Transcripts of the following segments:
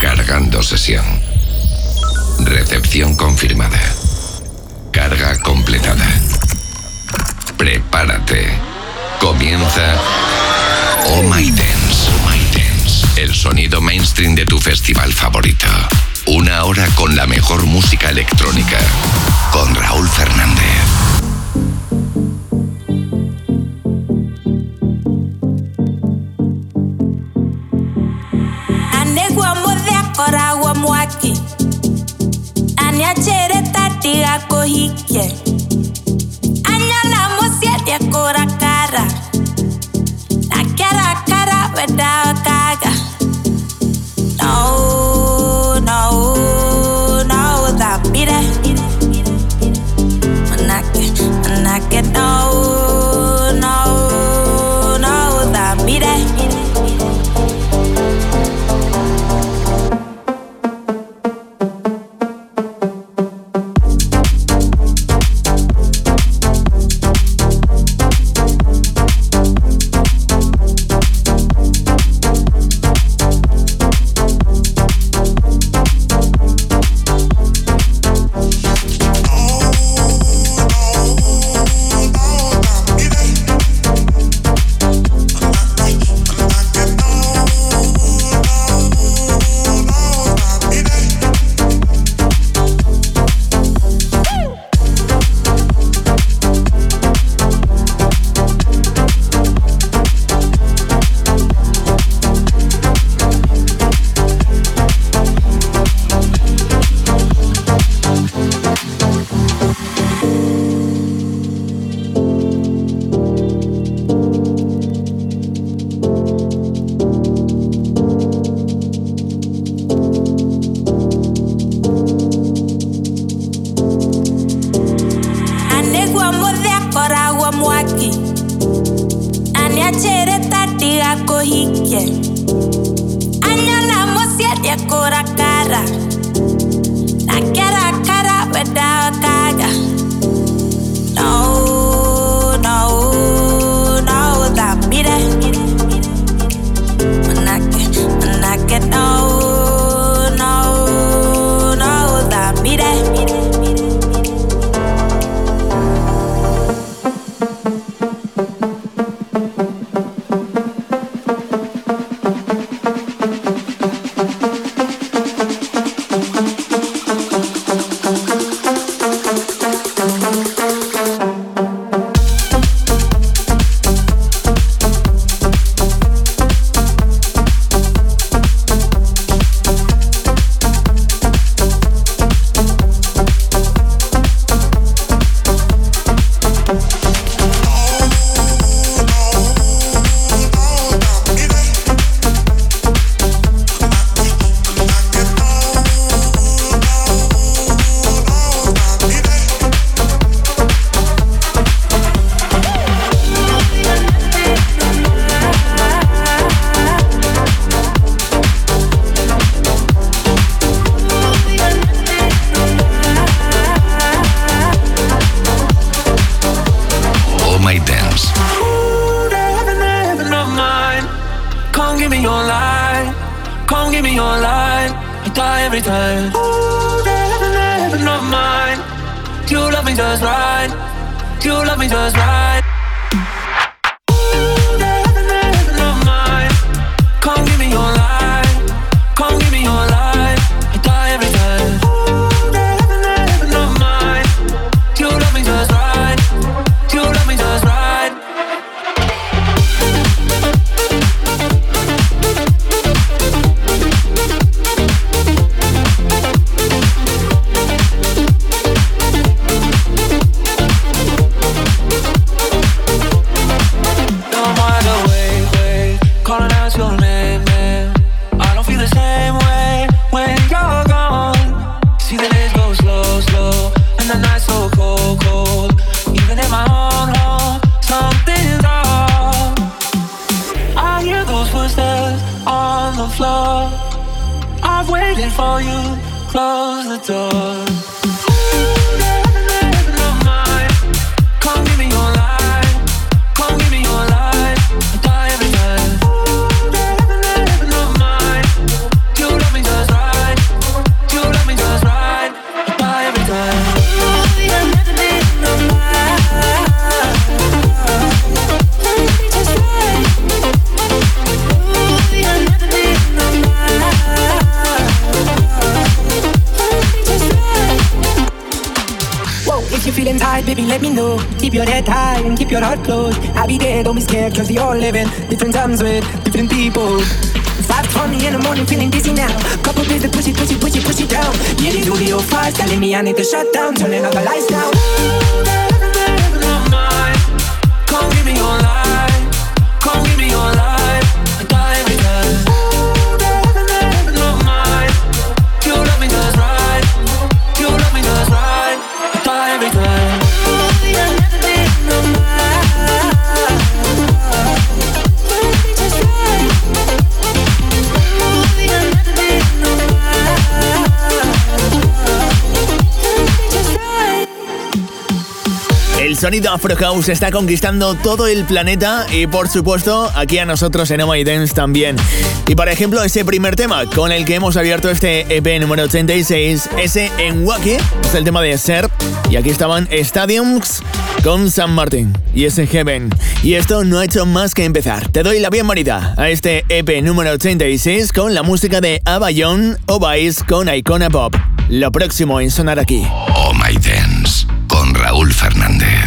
Cargando sesión. Recepción confirmada. Carga completada. Prepárate. Comienza Oh My Dance. Oh My Dance. El sonido mainstream de tu festival favorito. Una hora con la mejor música electrónica. Con Raúl Fernández. 一眼 close the door. Your head high and keep your heart closed. I'll be there, don't be scared, cause we all living different times with different people. Five twenty in the morning, feeling dizzy now. Couple days to push it, push it, push it, push it down. Yeah, they do the old five, telling me I need to shut down, turning off the lights now. Come give me your life, sonido Afro House está conquistando todo el planeta y por supuesto aquí a nosotros en Oh My Dance también. Y por ejemplo ese primer tema con el que hemos abierto este EP número 86, ese en Wacky, es el tema de Ser y aquí estaban Stadiums con San Martin y ese Heaven. Y esto no ha hecho más que empezar. Te doy la bienvenida a este EP número 86 con la música de Abayon o Vice con Icona Pop. Lo próximo en sonar aquí. Oh My Dance con Raúl Fernández.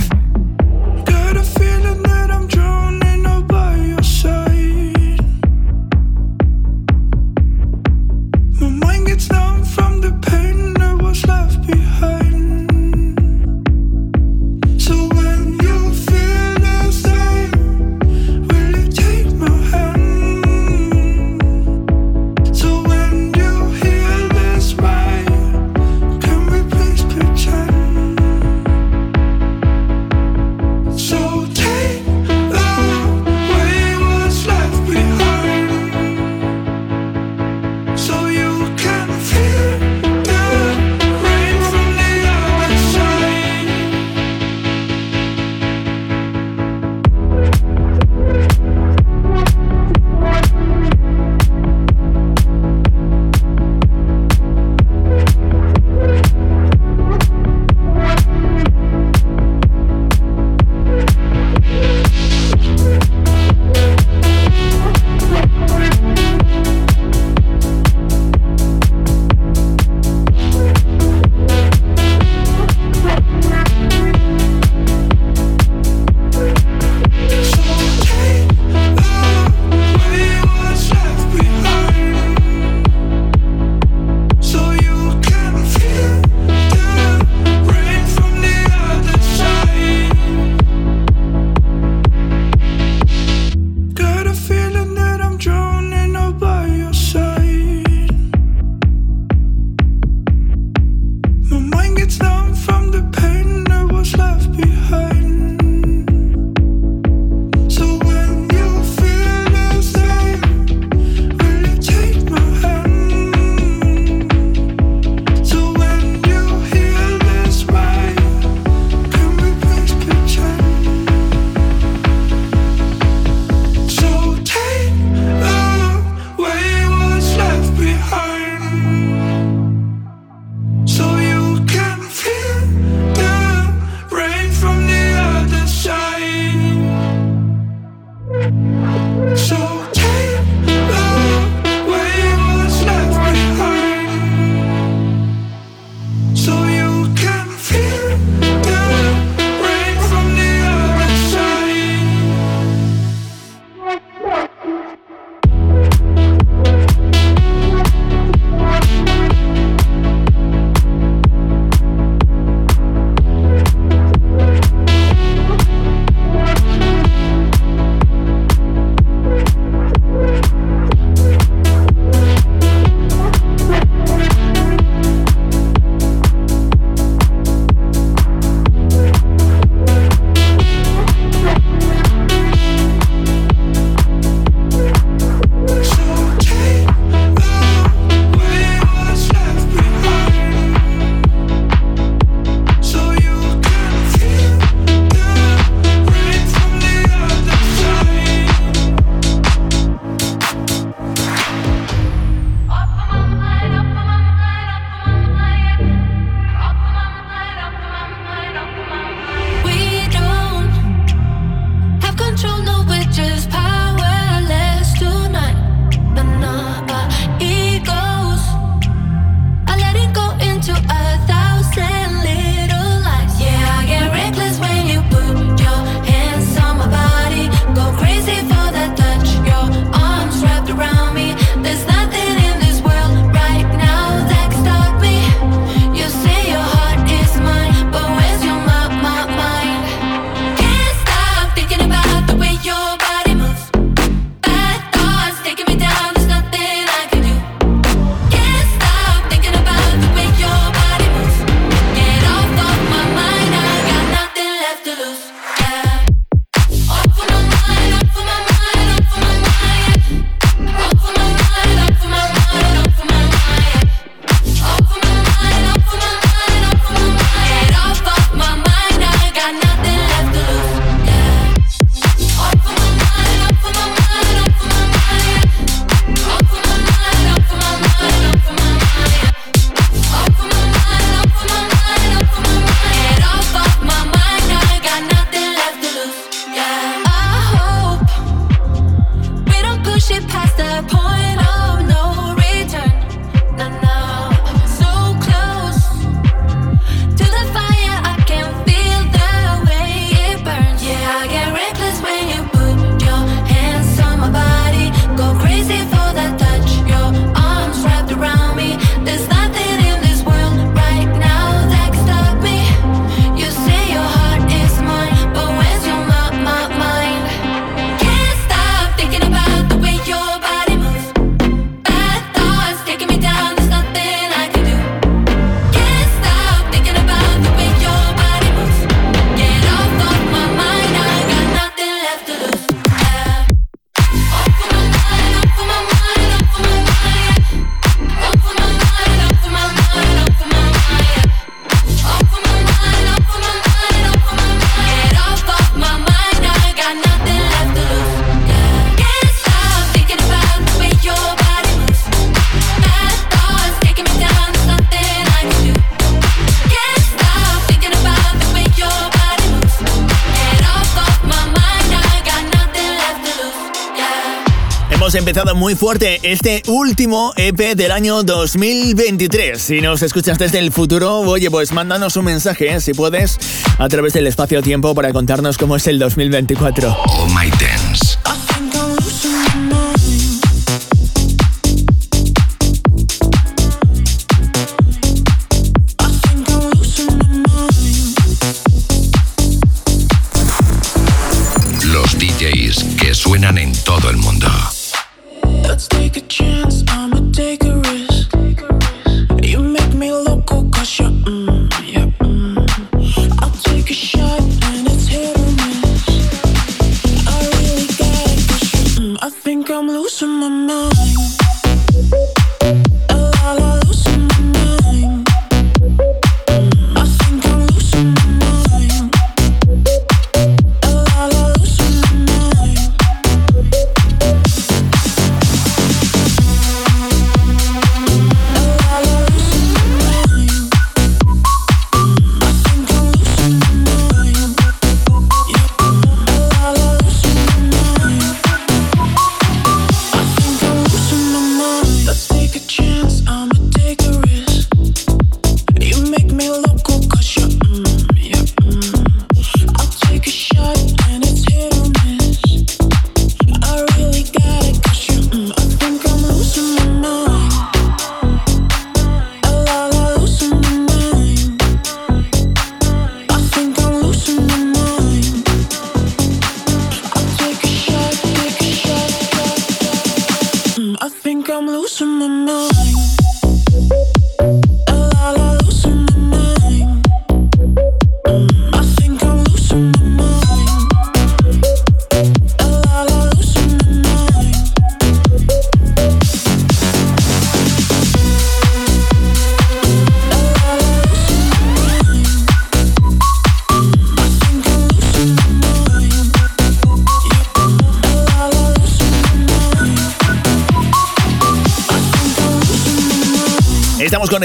Muy fuerte este último EP del año 2023. Si nos escuchas desde el futuro, oye, pues mándanos un mensaje, ¿eh? si puedes, a través del espacio-tiempo para contarnos cómo es el 2024. Oh My Dance.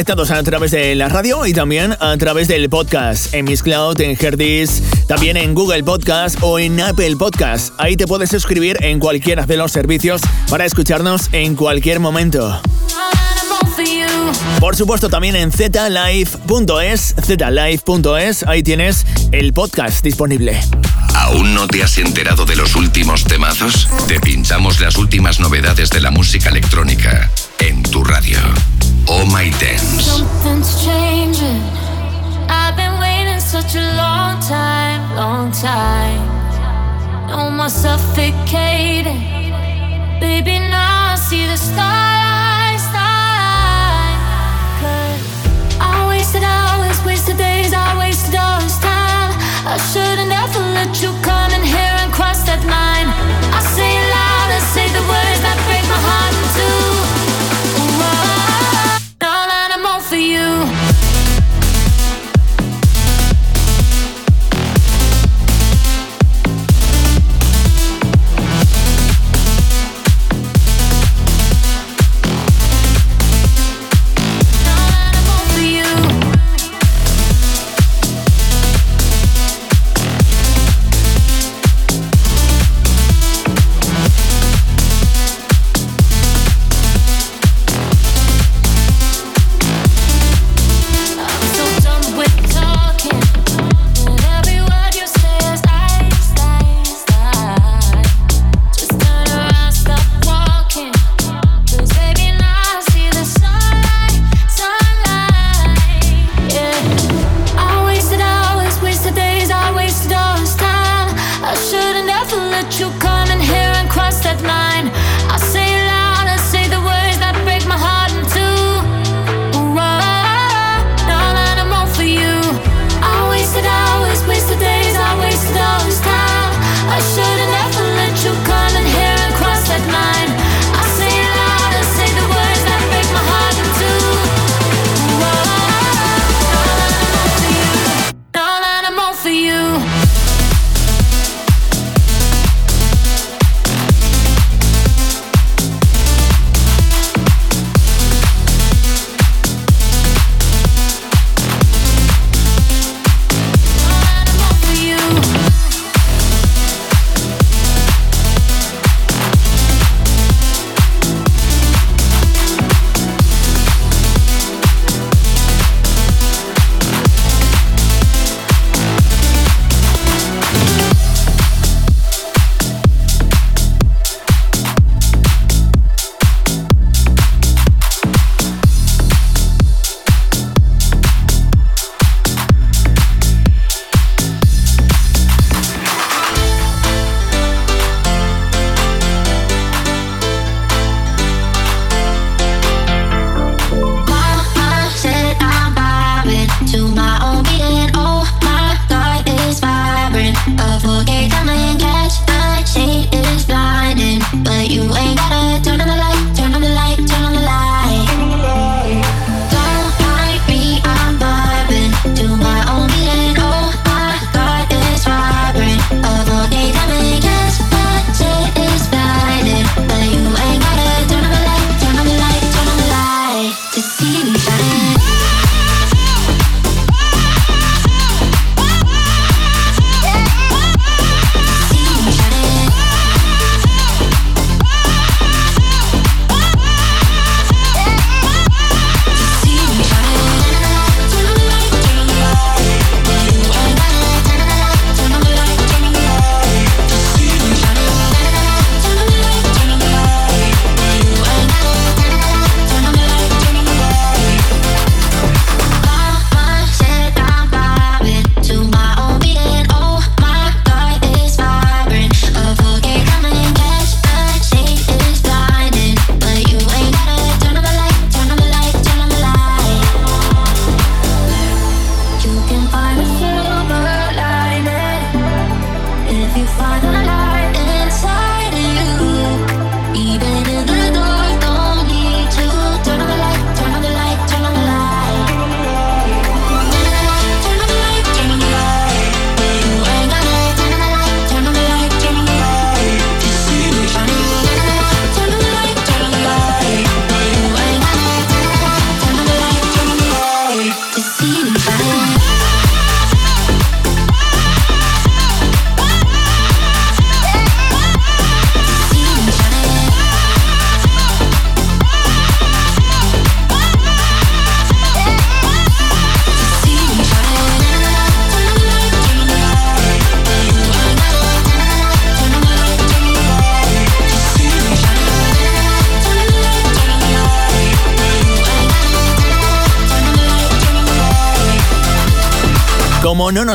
A través de la radio y también a través del podcast en Miss Cloud, en Herdis, también en Google Podcast o en Apple Podcast. Ahí te puedes suscribir en cualquiera de los servicios para escucharnos en cualquier momento. Por supuesto, también en zlive.es, zlive.es, ahí tienes el podcast disponible. ¿Aún no te has enterado de los últimos temazos? Te pinchamos las últimas novedades de la música electrónica en tu radio. Oh My Dance. Something's changing. I've been waiting such a long time, long time. No more suffocating. Baby, now I see the stars, I should've never let you come in here and cross that line. I say it loud and say the words that break my heart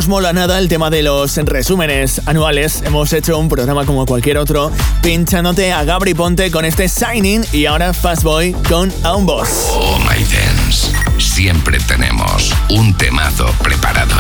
nos mola nada el tema de los resúmenes anuales. Hemos hecho un programa como cualquier otro, pinchándote a Gabri Ponte con este signing y ahora Fastboy con A un Boss. Oh my dance, siempre tenemos un temazo preparado.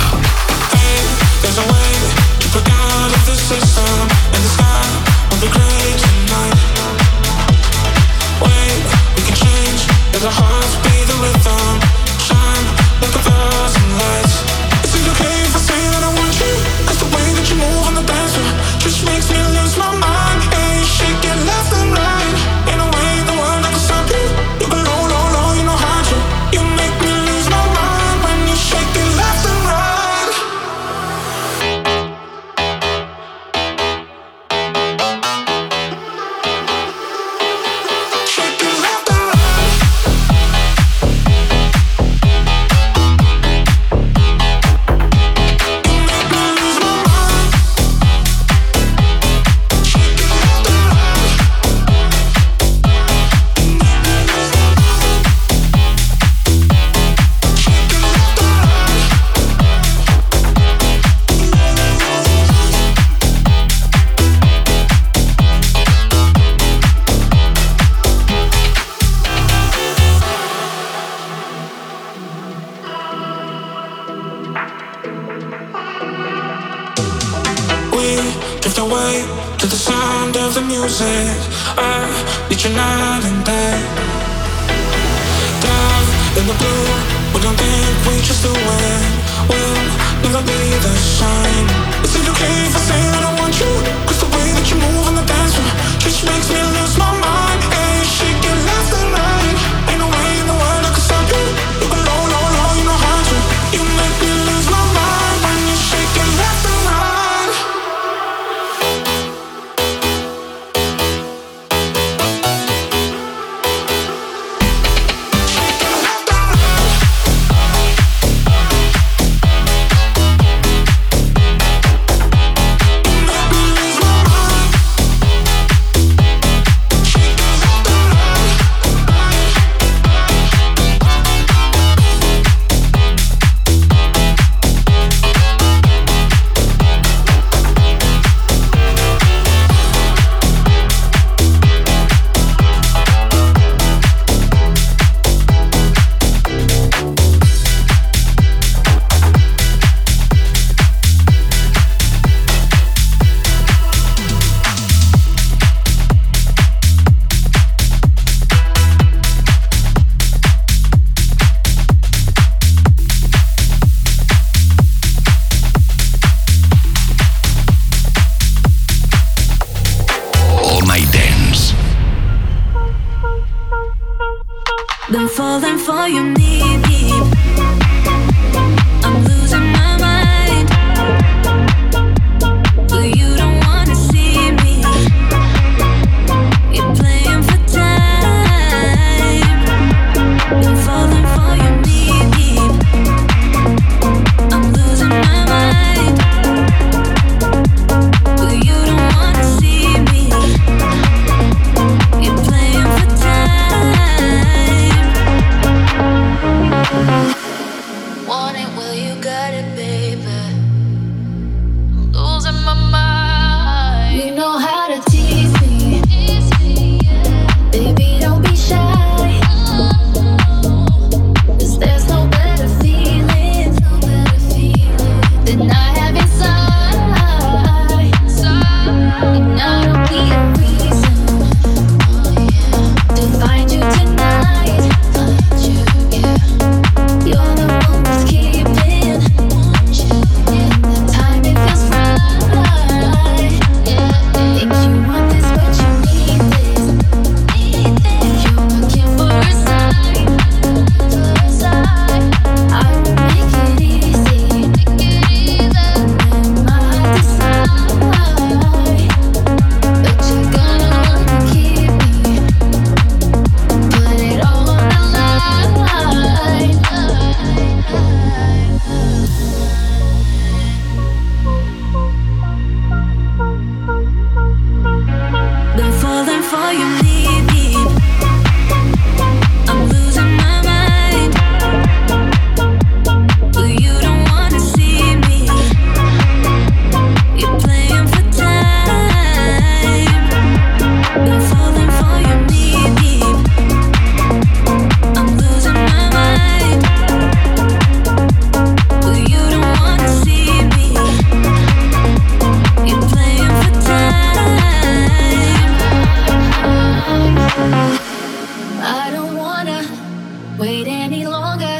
wait any longer.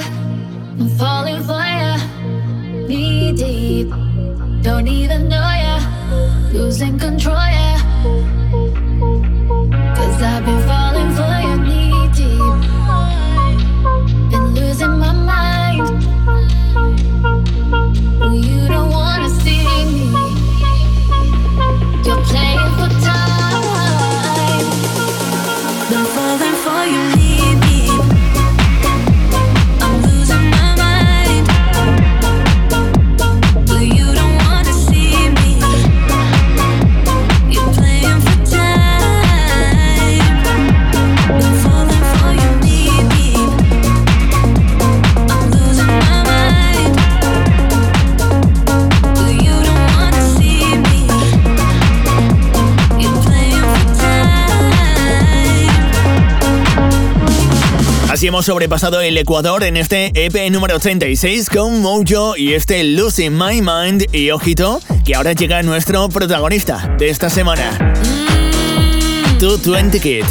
I'm falling for ya, knee deep. Don't even know ya, losing control ya. Hemos sobrepasado el Ecuador en este EP número 36 con Mojo y este Losing My Mind. Y ojito, que ahora llega nuestro protagonista de esta semana. 220 Kid.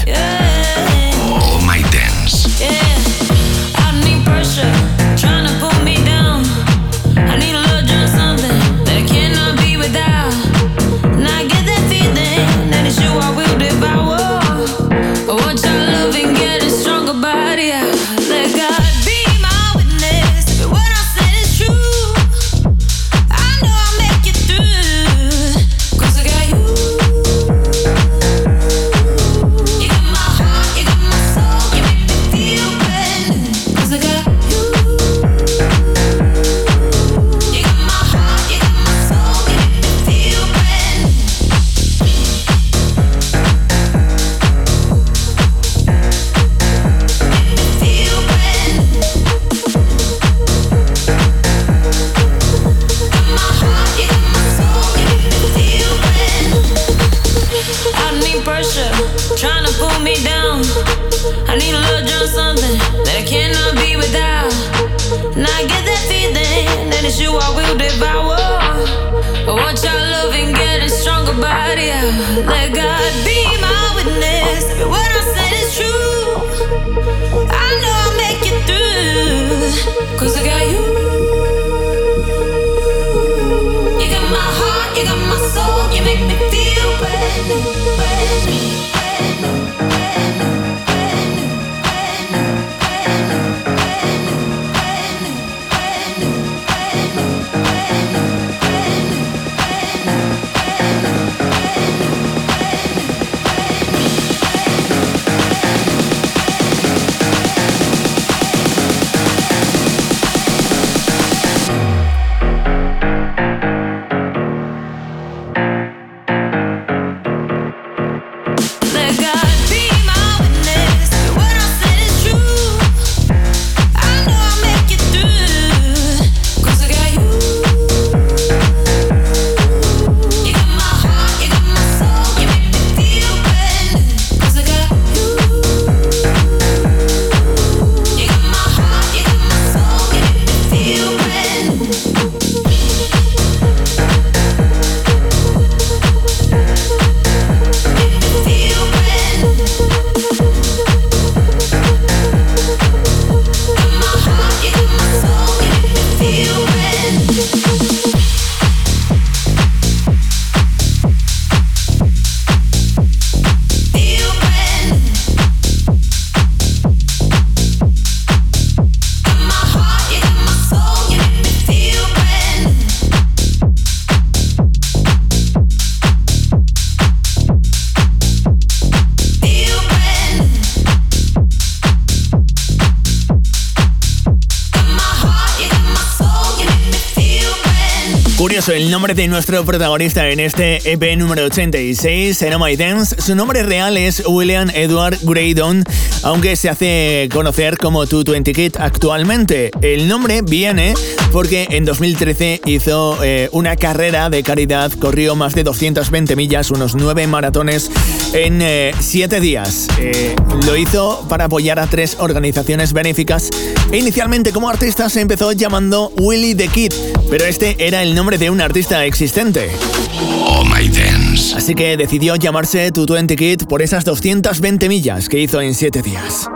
El nombre de nuestro protagonista en este EP número 86, en My Dance. Su nombre real es William Edward Graydon, aunque se hace conocer como 220 Kid actualmente. El nombre viene porque en 2013 hizo eh, una carrera de caridad, corrió más de 220 millas, unos 9 maratones en 7 eh, días. Eh, lo hizo para apoyar a tres organizaciones benéficas e inicialmente como artista se empezó llamando Willy the Kid, pero este era el nombre de un artista existente. Oh My Dance. Así que decidió llamarse Tu 20 Kid por esas 220 millas que hizo en 7 días.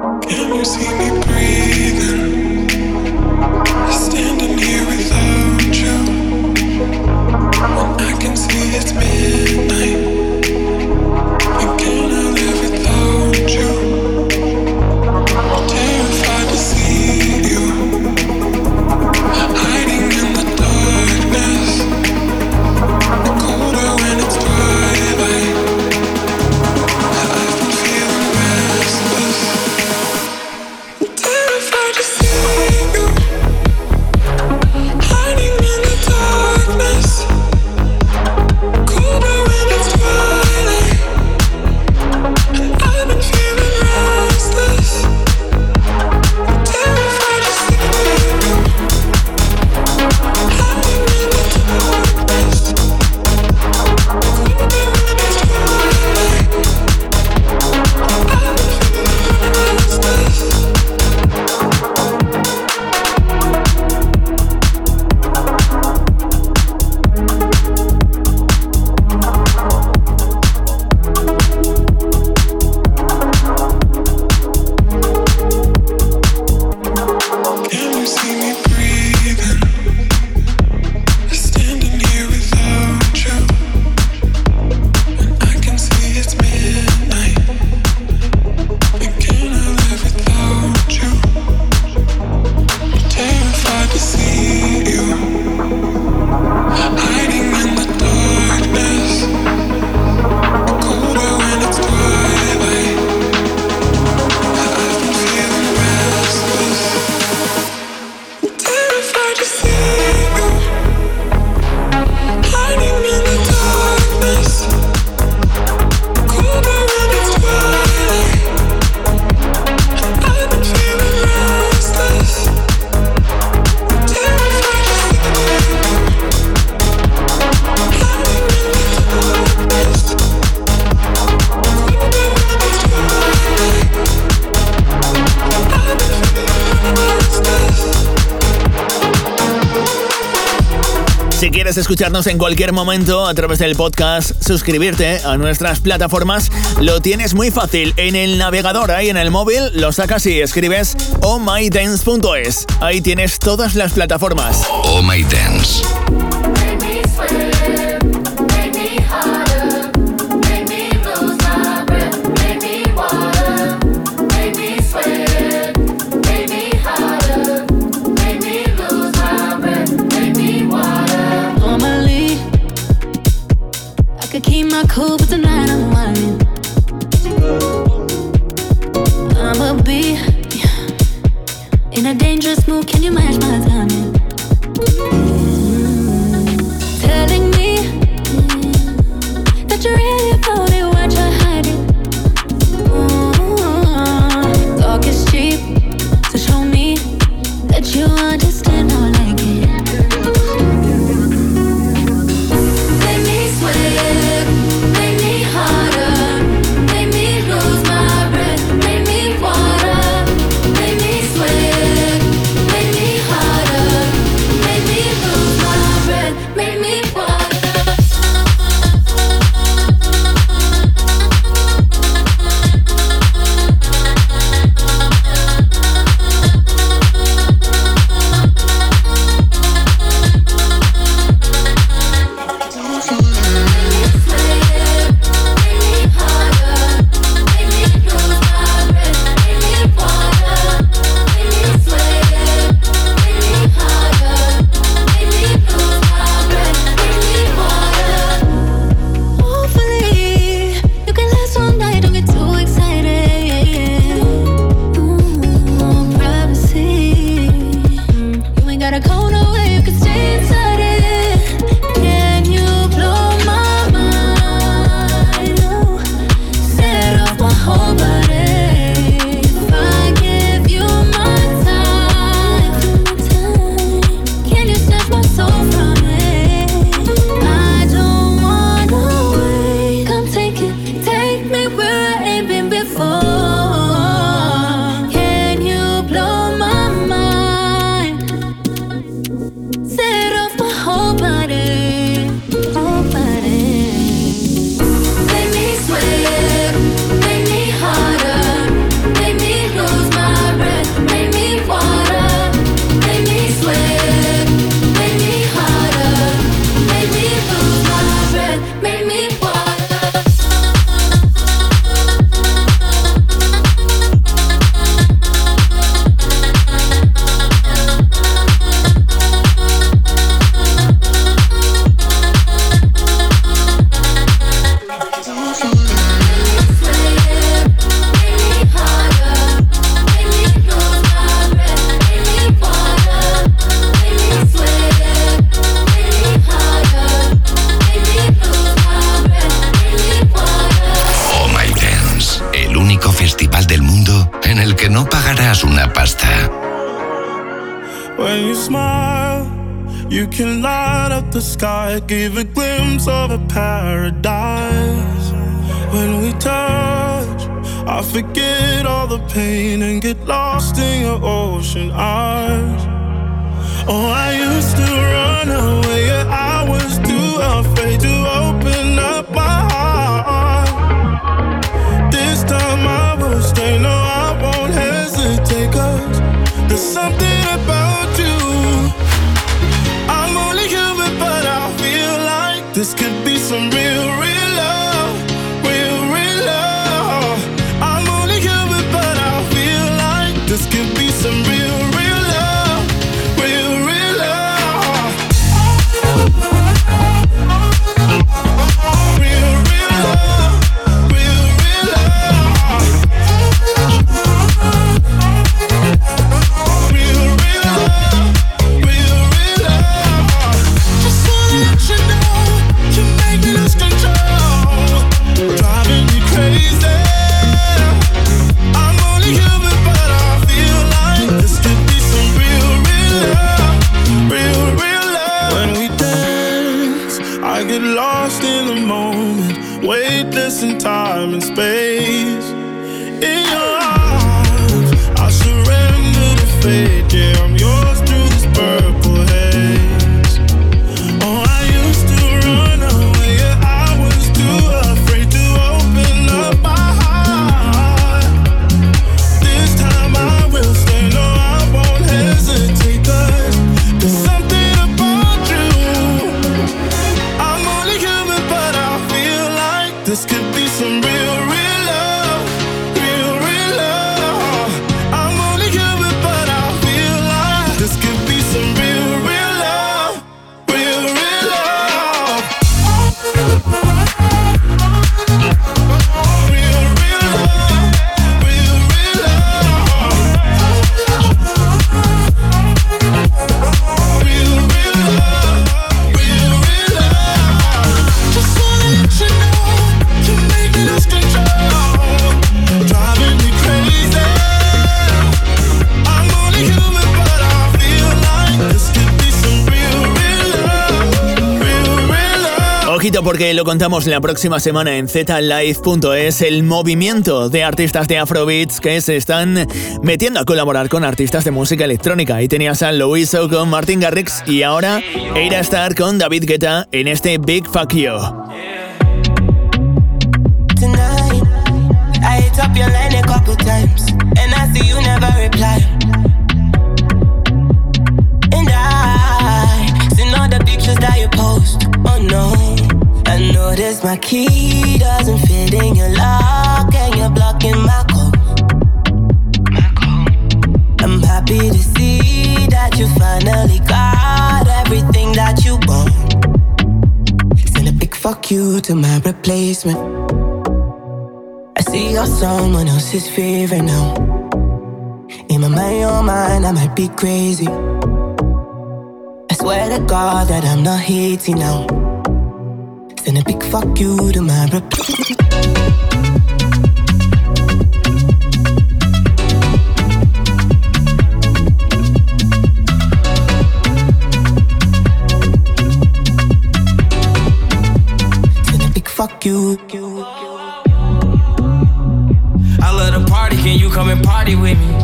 Escucharnos en cualquier momento a través del podcast, suscribirte a nuestras plataformas, lo tienes muy fácil. En el navegador, ahí en el móvil, lo sacas y escribes ohmydance.es. Ahí tienes todas las plataformas. Oh My Dance. En el que no pagarás una pasta. When you smile, you can light up the sky, give a glimpse of a paradise. When we touch, I forget all the pain and get lost in your ocean eyes. Oh, I used to run away, I was too afraid to open up my heart. This time I this could be some real, real get lost in the moment, weightless in time and space. In your arms, I surrender to fate. Yeah, contamos la próxima semana en zlive.es, el movimiento de artistas de Afrobeats que se están metiendo a colaborar con artistas de música electrónica. Ahí tenías a Louiso con Martin Garrix y ahora Eira Star con David Guetta en este Big Fuck You. My key doesn't fit in your lock, and you're blocking my call. I'm happy to see that you finally got everything that you want. Send a big fuck you to my replacement. I see you're someone else's favorite now. In my mind, your mind, I might be crazy. I swear to God that I'm not hating now. Send a big fuck you to my rep. Send a big fuck you. I love to party, can you come and party with me?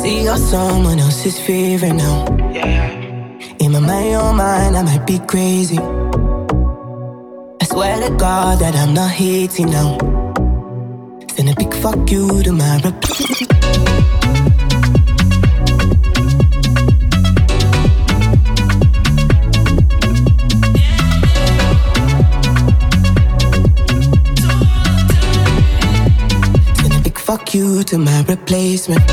See you're someone else's favorite now. In my mind, your mind, I might be crazy. I swear to God that I'm not hating now. Send a big fuck you to my replacement. Send a big fuck fuck you to my replacement.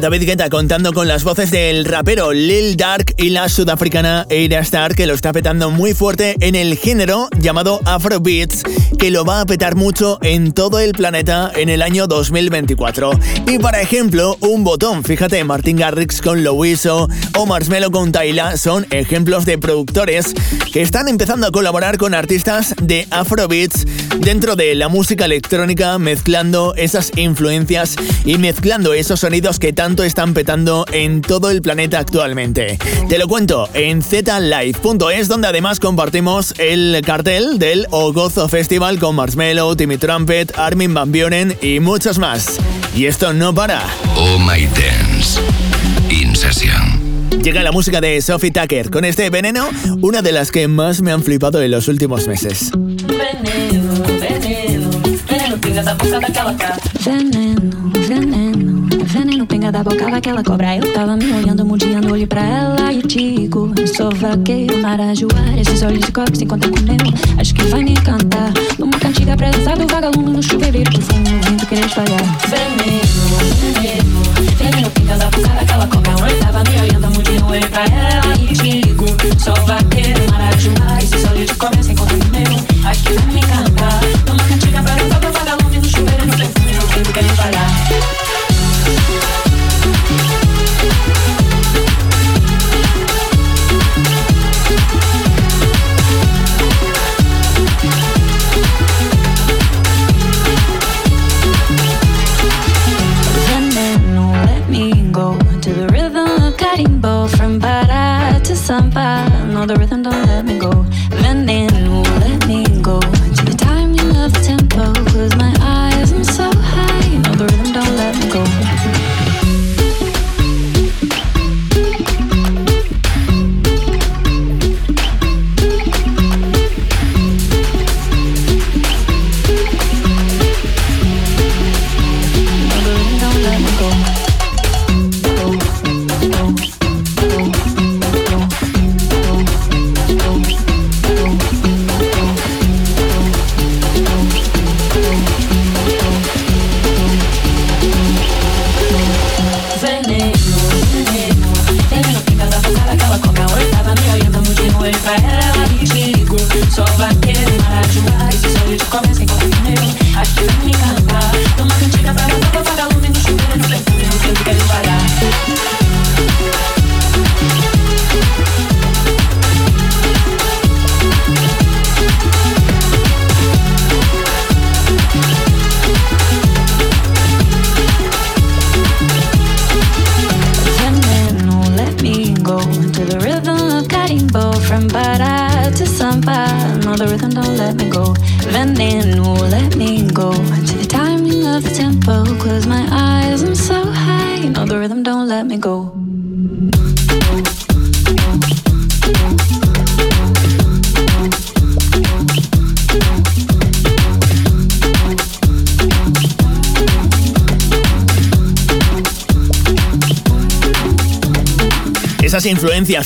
David Guetta contando con las voces del rapero Lil Dark y la sudafricana Eira Star que lo está petando muy fuerte en el género llamado Afrobeats que lo va a petar mucho en todo el planeta en el año 2024. Y por ejemplo, un botón, fíjate, Martin Garrix con Loiso o Marshmello con Tyla son ejemplos de productores que están empezando a colaborar con artistas de Afrobeats dentro de la música electrónica mezclando esas influencias y mezclando esos sonidos que tanto están petando en todo el planeta actualmente. Te lo cuento en zlive.es donde además compartimos el cartel del Ogozo Festival con Marshmello, Timmy Trumpet, Armin Van Buren y muchos más. Y esto no para. Oh My Dance. In session. Llega la música de Sophie Tucker con este veneno, una de las que más me han flipado en los últimos meses. Veneno, pinga da boca daquela. Veneno, veneno, veneno pinga da boca daquela cobra. Eu tava me olhando, mundiando, olhei pra ela e digo: Sou vaqueiro, marajoara, esses olhos de cobre se encontram com meu. Acho que vai me encantar. Numa cantiga presença do vagalume no chuveiro que fumo, vento querer espalhar. Veneno, veneno, veneno pinga da boca daquela cobra. Eu tava me olhando, mundiando, olhei pra ela e digo: Sou vaqueiro, marajoara, esses olhos de cobre se encontram com meu. Acho que vai me encantar. Perfume, no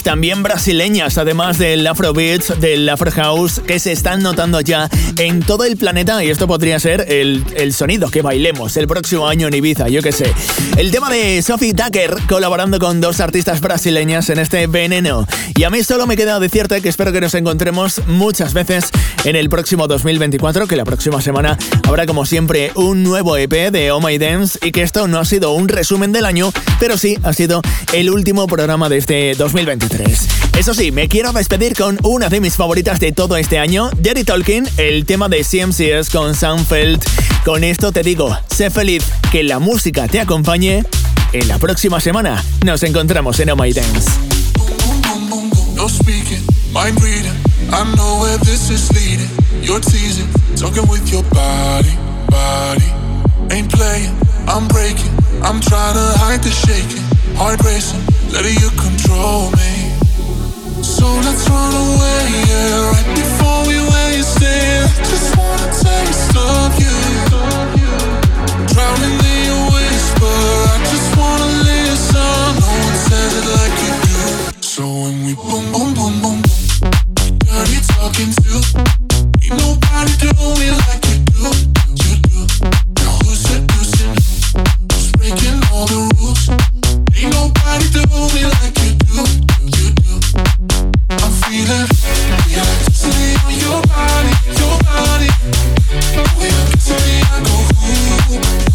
también brasileñas, además del Afrobeats, del Afro House, que se están notando ya en todo el planeta y esto podría ser el, el sonido que bailemos el próximo año en Ibiza, yo que sé. El tema de Sophie Tucker colaborando con dos artistas brasileñas en este veneno. Y a mí solo me queda decirte que espero que nos encontremos muchas veces en el próximo 2024, que la próxima semana habrá como siempre un nuevo EP de Oh My Dance y que esto no ha sido un resumen del año, pero sí ha sido el último programa de este 2023. Eso sí, me quiero despedir con una de mis favoritas de todo este año, Jerry Tolkien, el tema de CMCS con Soundfeld. Con esto te digo, sé feliz, que la música te acompañe. En la próxima semana nos encontramos en Oh My Dance. No speaking, mind reading. I know where this is leading. You're teasing, talking with your body, body. Ain't playing, I'm breaking. I'm trying to hide the shaking. Heart racing, letting you control me. So let's run away, yeah. Right before we waste it. Just wanna taste of you. Drowning in your whisper. I just wanna listen. No one says it like you do. So when we boom, boom, boom, boom, boom. Dirty talking to. Ain't nobody do like you do. You do. Now who's seducing who? Who's breaking all the rules? Ain't nobody like your body, your body. Como yo go con